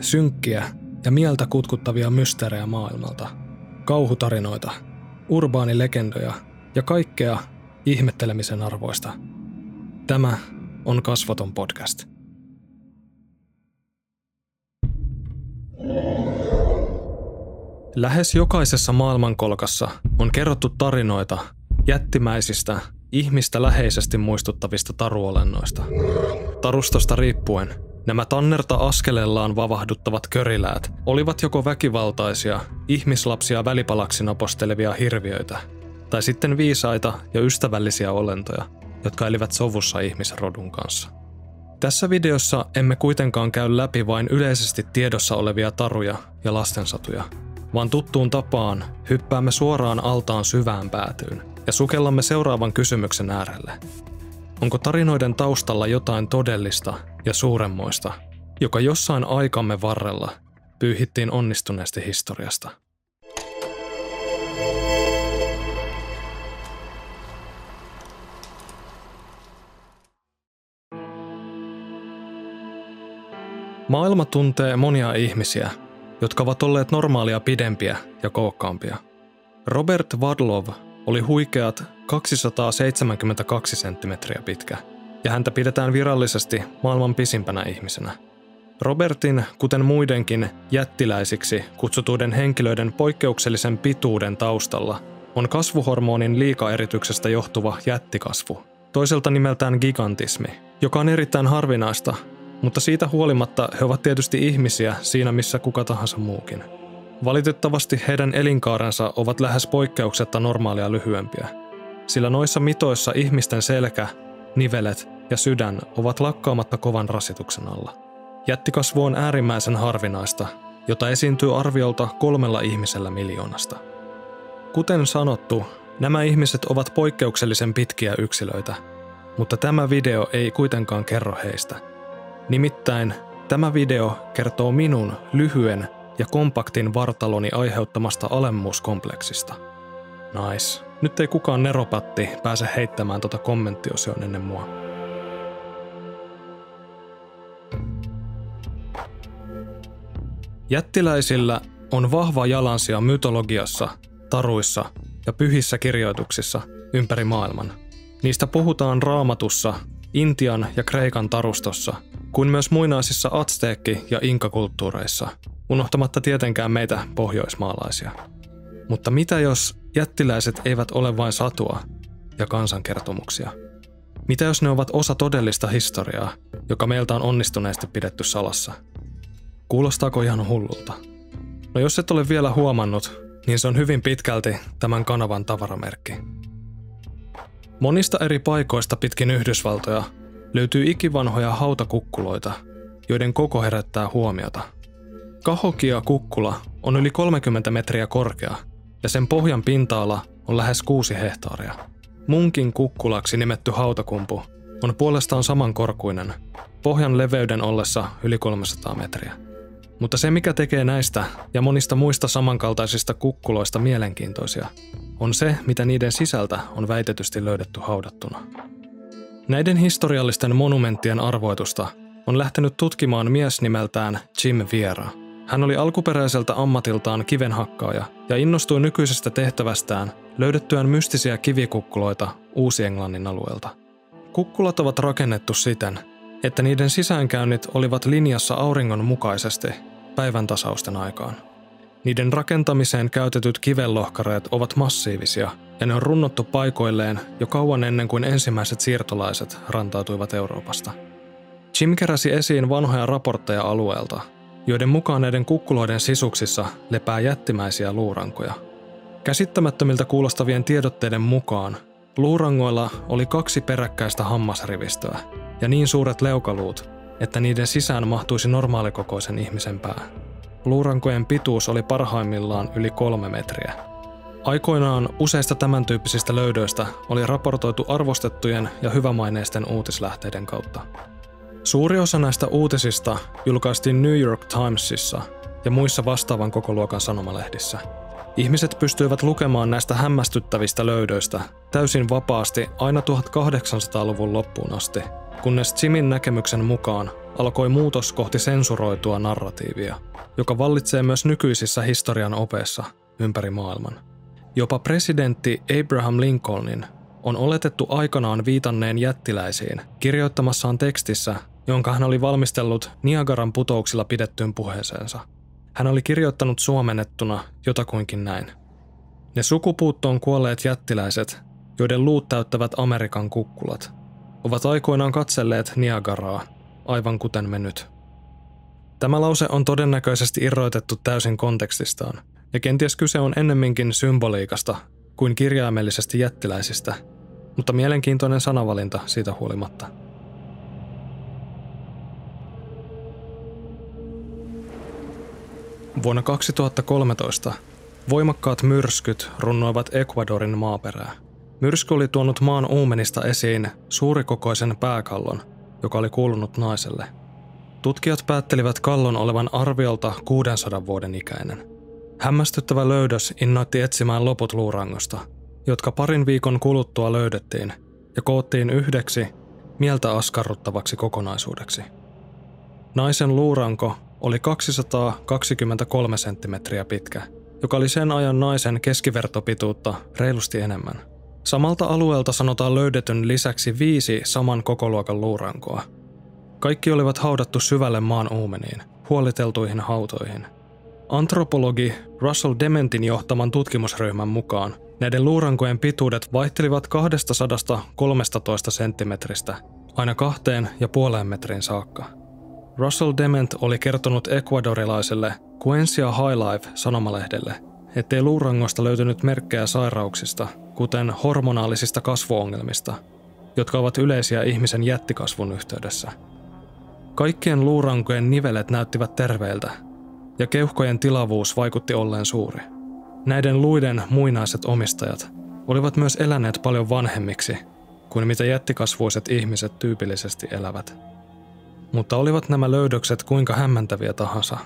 synkkiä ja mieltä kutkuttavia mysteerejä maailmalta, kauhutarinoita, urbaanilegendoja ja kaikkea ihmettelemisen arvoista. Tämä on Kasvaton podcast. Lähes jokaisessa maailmankolkassa on kerrottu tarinoita jättimäisistä, ihmistä läheisesti muistuttavista taruolennoista. Tarustosta riippuen Nämä tannerta askelellaan vavahduttavat köriläät olivat joko väkivaltaisia, ihmislapsia välipalaksi napostelevia hirviöitä, tai sitten viisaita ja ystävällisiä olentoja, jotka elivät sovussa ihmisrodun kanssa. Tässä videossa emme kuitenkaan käy läpi vain yleisesti tiedossa olevia taruja ja lastensatuja, vaan tuttuun tapaan hyppäämme suoraan altaan syvään päätyyn ja sukellamme seuraavan kysymyksen äärelle. Onko tarinoiden taustalla jotain todellista ja suuremmoista, joka jossain aikamme varrella pyyhittiin onnistuneesti historiasta? Maailma tuntee monia ihmisiä, jotka ovat olleet normaalia pidempiä ja kookkaampia. Robert Vadlov oli huikeat 272 senttimetriä pitkä, ja häntä pidetään virallisesti maailman pisimpänä ihmisenä. Robertin, kuten muidenkin jättiläisiksi kutsutuiden henkilöiden poikkeuksellisen pituuden taustalla, on kasvuhormonin liikaerityksestä johtuva jättikasvu, toiselta nimeltään gigantismi, joka on erittäin harvinaista, mutta siitä huolimatta he ovat tietysti ihmisiä siinä missä kuka tahansa muukin. Valitettavasti heidän elinkaarensa ovat lähes poikkeuksetta normaalia lyhyempiä, sillä noissa mitoissa ihmisten selkä, nivelet ja sydän ovat lakkaamatta kovan rasituksen alla. Jättikasvu on äärimmäisen harvinaista, jota esiintyy arviolta kolmella ihmisellä miljoonasta. Kuten sanottu, nämä ihmiset ovat poikkeuksellisen pitkiä yksilöitä, mutta tämä video ei kuitenkaan kerro heistä. Nimittäin tämä video kertoo minun lyhyen ja kompaktin vartaloni aiheuttamasta alemmuuskompleksista. Nice. Nyt ei kukaan neropatti pääse heittämään tota kommenttiosioon ennen mua. Jättiläisillä on vahva jalansija mytologiassa, taruissa ja pyhissä kirjoituksissa ympäri maailman. Niistä puhutaan raamatussa, Intian ja Kreikan tarustossa, kuin myös muinaisissa atsteekki- ja inkakulttuureissa – unohtamatta tietenkään meitä pohjoismaalaisia. Mutta mitä jos jättiläiset eivät ole vain satua ja kansankertomuksia? Mitä jos ne ovat osa todellista historiaa, joka meiltä on onnistuneesti pidetty salassa? Kuulostaako ihan hullulta? No jos et ole vielä huomannut, niin se on hyvin pitkälti tämän kanavan tavaramerkki. Monista eri paikoista pitkin Yhdysvaltoja löytyy ikivanhoja hautakukkuloita, joiden koko herättää huomiota – Kahokia kukkula on yli 30 metriä korkea ja sen pohjan pinta-ala on lähes 6 hehtaaria. Munkin kukkulaksi nimetty hautakumpu on puolestaan samankorkuinen, pohjan leveyden ollessa yli 300 metriä. Mutta se, mikä tekee näistä ja monista muista samankaltaisista kukkuloista mielenkiintoisia, on se, mitä niiden sisältä on väitetysti löydetty haudattuna. Näiden historiallisten monumenttien arvoitusta on lähtenyt tutkimaan mies nimeltään Jim Viera – hän oli alkuperäiseltä ammatiltaan kivenhakkaaja ja innostui nykyisestä tehtävästään löydettyään mystisiä kivikukkuloita Uusi-Englannin alueelta. Kukkulat ovat rakennettu siten, että niiden sisäänkäynnit olivat linjassa auringon mukaisesti päivän tasausten aikaan. Niiden rakentamiseen käytetyt kivenlohkareet ovat massiivisia ja ne on runnottu paikoilleen jo kauan ennen kuin ensimmäiset siirtolaiset rantautuivat Euroopasta. Jim keräsi esiin vanhoja raportteja alueelta – joiden mukaan näiden kukkuloiden sisuksissa lepää jättimäisiä luurankoja. Käsittämättömiltä kuulostavien tiedotteiden mukaan luurangoilla oli kaksi peräkkäistä hammasrivistöä ja niin suuret leukaluut, että niiden sisään mahtuisi normaalikokoisen ihmisen pää. Luurankojen pituus oli parhaimmillaan yli kolme metriä. Aikoinaan useista tämän tyyppisistä löydöistä oli raportoitu arvostettujen ja hyvämaineisten uutislähteiden kautta. Suuri osa näistä uutisista julkaistiin New York Timesissa ja muissa vastaavan kokoluokan sanomalehdissä. Ihmiset pystyivät lukemaan näistä hämmästyttävistä löydöistä täysin vapaasti aina 1800-luvun loppuun asti, kunnes Jimin näkemyksen mukaan alkoi muutos kohti sensuroitua narratiivia, joka vallitsee myös nykyisissä historian opeissa ympäri maailman. Jopa presidentti Abraham Lincolnin on oletettu aikanaan viitanneen jättiläisiin kirjoittamassaan tekstissä, jonka hän oli valmistellut Niagaran putouksilla pidettyyn puheeseensa. Hän oli kirjoittanut suomennettuna jotakuinkin näin. Ne sukupuuttoon kuolleet jättiläiset, joiden luut täyttävät Amerikan kukkulat, ovat aikoinaan katselleet Niagaraa, aivan kuten me nyt. Tämä lause on todennäköisesti irroitettu täysin kontekstistaan, ja kenties kyse on ennemminkin symboliikasta kuin kirjaimellisesti jättiläisistä, mutta mielenkiintoinen sanavalinta siitä huolimatta. Vuonna 2013 voimakkaat myrskyt runnoivat Ecuadorin maaperää. Myrsky oli tuonut maan uumenista esiin suurikokoisen pääkallon, joka oli kuulunut naiselle. Tutkijat päättelivät kallon olevan arviolta 600 vuoden ikäinen. Hämmästyttävä löydös innoitti etsimään loput luurangosta, jotka parin viikon kuluttua löydettiin ja koottiin yhdeksi mieltä askarruttavaksi kokonaisuudeksi. Naisen luuranko oli 223 senttimetriä pitkä, joka oli sen ajan naisen keskivertopituutta reilusti enemmän. Samalta alueelta sanotaan löydetyn lisäksi viisi saman kokoluokan luurankoa. Kaikki olivat haudattu syvälle maan uumeniin, huoliteltuihin hautoihin. Antropologi Russell Dementin johtaman tutkimusryhmän mukaan näiden luurankojen pituudet vaihtelivat 213 senttimetristä aina kahteen ja puoleen metrin saakka. Russell Dement oli kertonut ekvadorilaiselle Quencia High Life-sanomalehdelle, ettei luurangosta löytynyt merkkejä sairauksista, kuten hormonaalisista kasvuongelmista, jotka ovat yleisiä ihmisen jättikasvun yhteydessä. Kaikkien luurankojen nivelet näyttivät terveiltä, ja keuhkojen tilavuus vaikutti olleen suuri. Näiden luiden muinaiset omistajat olivat myös eläneet paljon vanhemmiksi kuin mitä jättikasvuiset ihmiset tyypillisesti elävät. Mutta olivat nämä löydökset kuinka hämmentäviä tahansa,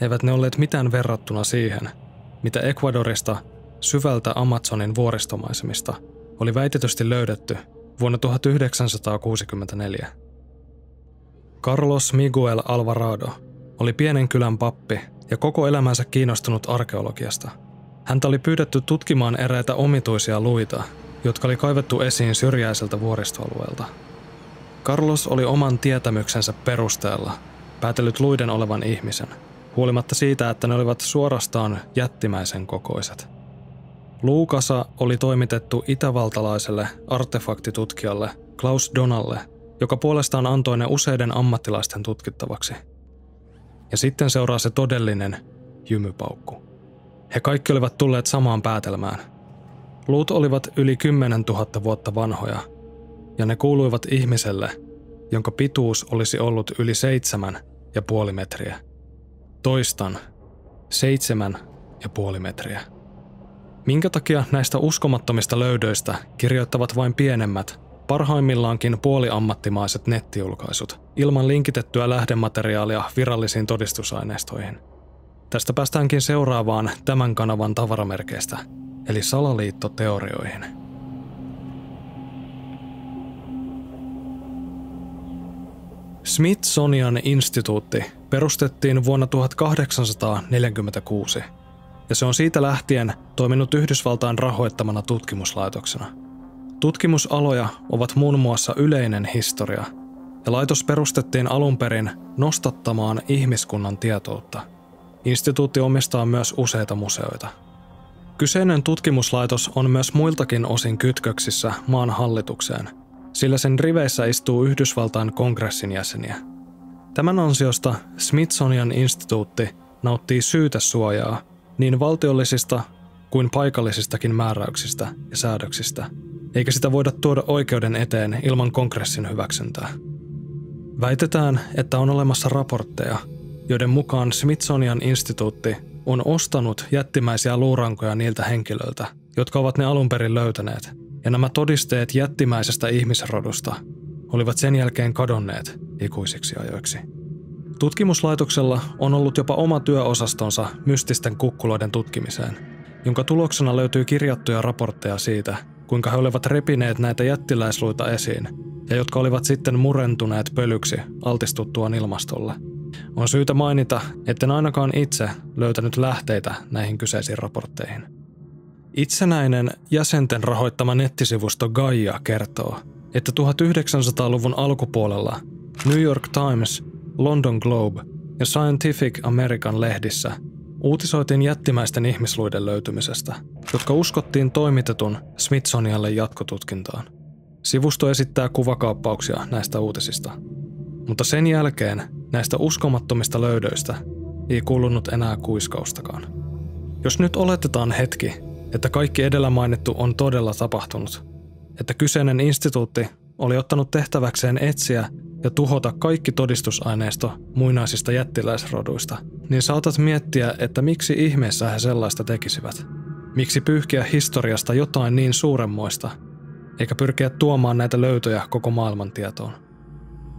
eivät ne olleet mitään verrattuna siihen, mitä Ecuadorista syvältä Amazonin vuoristomaisemista oli väitetysti löydetty vuonna 1964. Carlos Miguel Alvarado oli pienen kylän pappi ja koko elämänsä kiinnostunut arkeologiasta. Häntä oli pyydetty tutkimaan eräitä omituisia luita, jotka oli kaivettu esiin syrjäiseltä vuoristoalueelta. Carlos oli oman tietämyksensä perusteella päätellyt luiden olevan ihmisen, huolimatta siitä, että ne olivat suorastaan jättimäisen kokoiset. Luukasa oli toimitettu itävaltalaiselle artefaktitutkijalle Klaus Donalle, joka puolestaan antoi ne useiden ammattilaisten tutkittavaksi – ja sitten seuraa se todellinen jymypaukku. He kaikki olivat tulleet samaan päätelmään. Luut olivat yli 10 000 vuotta vanhoja, ja ne kuuluivat ihmiselle, jonka pituus olisi ollut yli seitsemän ja puoli metriä. Toistan, seitsemän ja puoli metriä. Minkä takia näistä uskomattomista löydöistä kirjoittavat vain pienemmät, parhaimmillaankin puoliammattimaiset nettijulkaisut, ilman linkitettyä lähdemateriaalia virallisiin todistusaineistoihin. Tästä päästäänkin seuraavaan tämän kanavan tavaramerkeistä, eli salaliittoteorioihin. Smithsonian instituutti perustettiin vuonna 1846, ja se on siitä lähtien toiminut Yhdysvaltain rahoittamana tutkimuslaitoksena – Tutkimusaloja ovat muun muassa yleinen historia, ja laitos perustettiin alun perin nostattamaan ihmiskunnan tietoutta. Instituutti omistaa myös useita museoita. Kyseinen tutkimuslaitos on myös muiltakin osin kytköksissä maan hallitukseen, sillä sen riveissä istuu Yhdysvaltain kongressin jäseniä. Tämän ansiosta Smithsonian instituutti nauttii syytesuojaa niin valtiollisista kuin paikallisistakin määräyksistä ja säädöksistä – eikä sitä voida tuoda oikeuden eteen ilman kongressin hyväksyntää. Väitetään, että on olemassa raportteja, joiden mukaan Smithsonian instituutti on ostanut jättimäisiä luurankoja niiltä henkilöiltä, jotka ovat ne alun perin löytäneet, ja nämä todisteet jättimäisestä ihmisrodusta olivat sen jälkeen kadonneet ikuisiksi ajoiksi. Tutkimuslaitoksella on ollut jopa oma työosastonsa mystisten kukkuloiden tutkimiseen, jonka tuloksena löytyy kirjattuja raportteja siitä, kuinka he olivat repineet näitä jättiläisluita esiin ja jotka olivat sitten murentuneet pölyksi altistuttuaan ilmastolle. On syytä mainita, etten ainakaan itse löytänyt lähteitä näihin kyseisiin raportteihin. Itsenäinen jäsenten rahoittama nettisivusto Gaia kertoo, että 1900-luvun alkupuolella New York Times, London Globe ja Scientific American lehdissä uutisoitiin jättimäisten ihmisluiden löytymisestä, jotka uskottiin toimitetun Smithsonialle jatkotutkintaan. Sivusto esittää kuvakaappauksia näistä uutisista. Mutta sen jälkeen näistä uskomattomista löydöistä ei kuulunut enää kuiskaustakaan. Jos nyt oletetaan hetki, että kaikki edellä mainittu on todella tapahtunut, että kyseinen instituutti oli ottanut tehtäväkseen etsiä ja tuhota kaikki todistusaineisto muinaisista jättiläisroduista, niin saatat miettiä, että miksi ihmeessä he sellaista tekisivät. Miksi pyyhkiä historiasta jotain niin suuremmoista, eikä pyrkiä tuomaan näitä löytöjä koko maailman tietoon.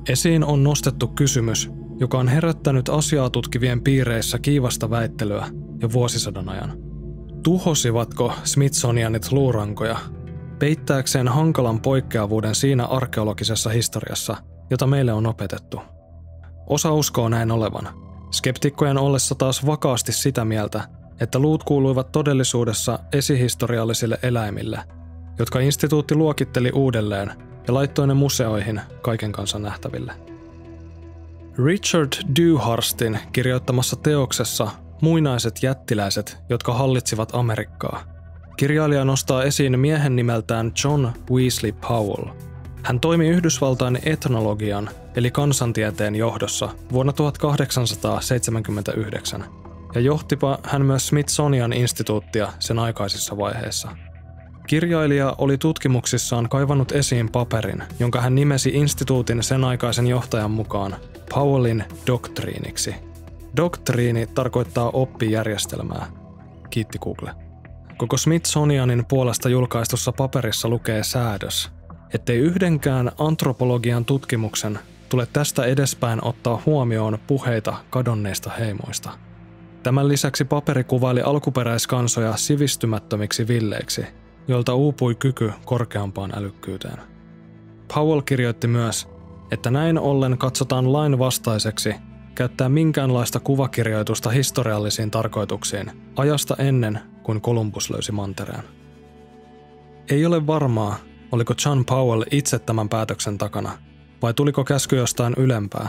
Esiin on nostettu kysymys, joka on herättänyt asiaa tutkivien piireissä kiivasta väittelyä jo vuosisadan ajan. Tuhosivatko Smithsonianit luurankoja peittääkseen hankalan poikkeavuuden siinä arkeologisessa historiassa, jota meille on opetettu? Osa uskoo näin olevan. Skeptikkojen ollessa taas vakaasti sitä mieltä, että luut kuuluivat todellisuudessa esihistoriallisille eläimille, jotka instituutti luokitteli uudelleen ja laittoi ne museoihin kaiken kansan nähtäville. Richard Dewharstin kirjoittamassa teoksessa Muinaiset jättiläiset, jotka hallitsivat Amerikkaa. Kirjailija nostaa esiin miehen nimeltään John Weasley Powell. Hän toimi Yhdysvaltain etnologian eli kansantieteen johdossa vuonna 1879 ja johtipa hän myös Smithsonian instituuttia sen aikaisissa vaiheissa – Kirjailija oli tutkimuksissaan kaivannut esiin paperin, jonka hän nimesi instituutin sen aikaisen johtajan mukaan Powellin doktriiniksi. Doktriini tarkoittaa oppijärjestelmää. Kiitti Google. Koko Smithsonianin puolesta julkaistussa paperissa lukee säädös, ettei yhdenkään antropologian tutkimuksen tule tästä edespäin ottaa huomioon puheita kadonneista heimoista. Tämän lisäksi paperi kuvaili alkuperäiskansoja sivistymättömiksi villeiksi – jolta uupui kyky korkeampaan älykkyyteen. Powell kirjoitti myös, että näin ollen katsotaan lain vastaiseksi käyttää minkäänlaista kuvakirjoitusta historiallisiin tarkoituksiin ajasta ennen kuin Columbus löysi mantereen. Ei ole varmaa, oliko John Powell itse tämän päätöksen takana, vai tuliko käsky jostain ylempää.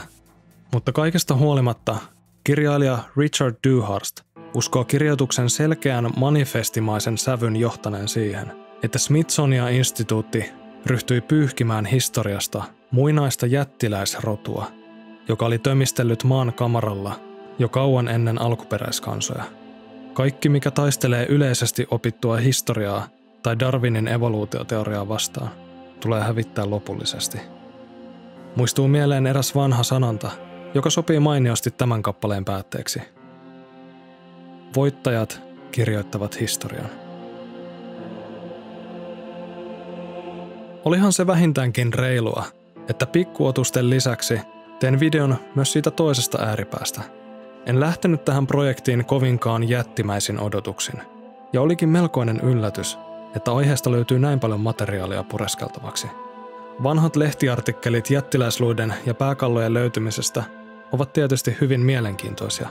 Mutta kaikesta huolimatta kirjailija Richard Dewhurst uskoo kirjoituksen selkeän manifestimaisen sävyn johtaneen siihen, että Smithsonia-instituutti ryhtyi pyyhkimään historiasta muinaista jättiläisrotua, joka oli tömistellyt maan kamaralla jo kauan ennen alkuperäiskansoja. Kaikki, mikä taistelee yleisesti opittua historiaa tai Darwinin evoluutioteoriaa vastaan, tulee hävittää lopullisesti. Muistuu mieleen eräs vanha sanonta, joka sopii mainiosti tämän kappaleen päätteeksi – Voittajat kirjoittavat historian. Olihan se vähintäänkin reilua, että pikkuotusten lisäksi teen videon myös siitä toisesta ääripäästä. En lähtenyt tähän projektiin kovinkaan jättimäisin odotuksin. Ja olikin melkoinen yllätys, että aiheesta löytyy näin paljon materiaalia pureskeltavaksi. Vanhat lehtiartikkelit jättiläisluiden ja pääkallojen löytymisestä ovat tietysti hyvin mielenkiintoisia.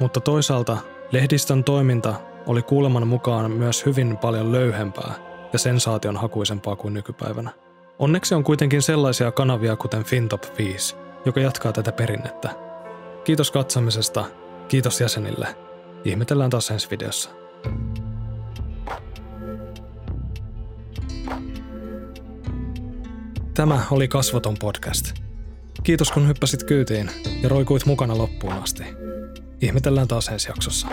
Mutta toisaalta Lehdistön toiminta oli kuuleman mukaan myös hyvin paljon löyhempää ja sensaation hakuisempaa kuin nykypäivänä. Onneksi on kuitenkin sellaisia kanavia kuten FinTop 5, joka jatkaa tätä perinnettä. Kiitos katsomisesta, kiitos jäsenille. Ihmetellään taas ensi videossa. Tämä oli Kasvoton podcast. Kiitos kun hyppäsit kyytiin ja roikuit mukana loppuun asti. Ihmetellään taas ensi jaksossa.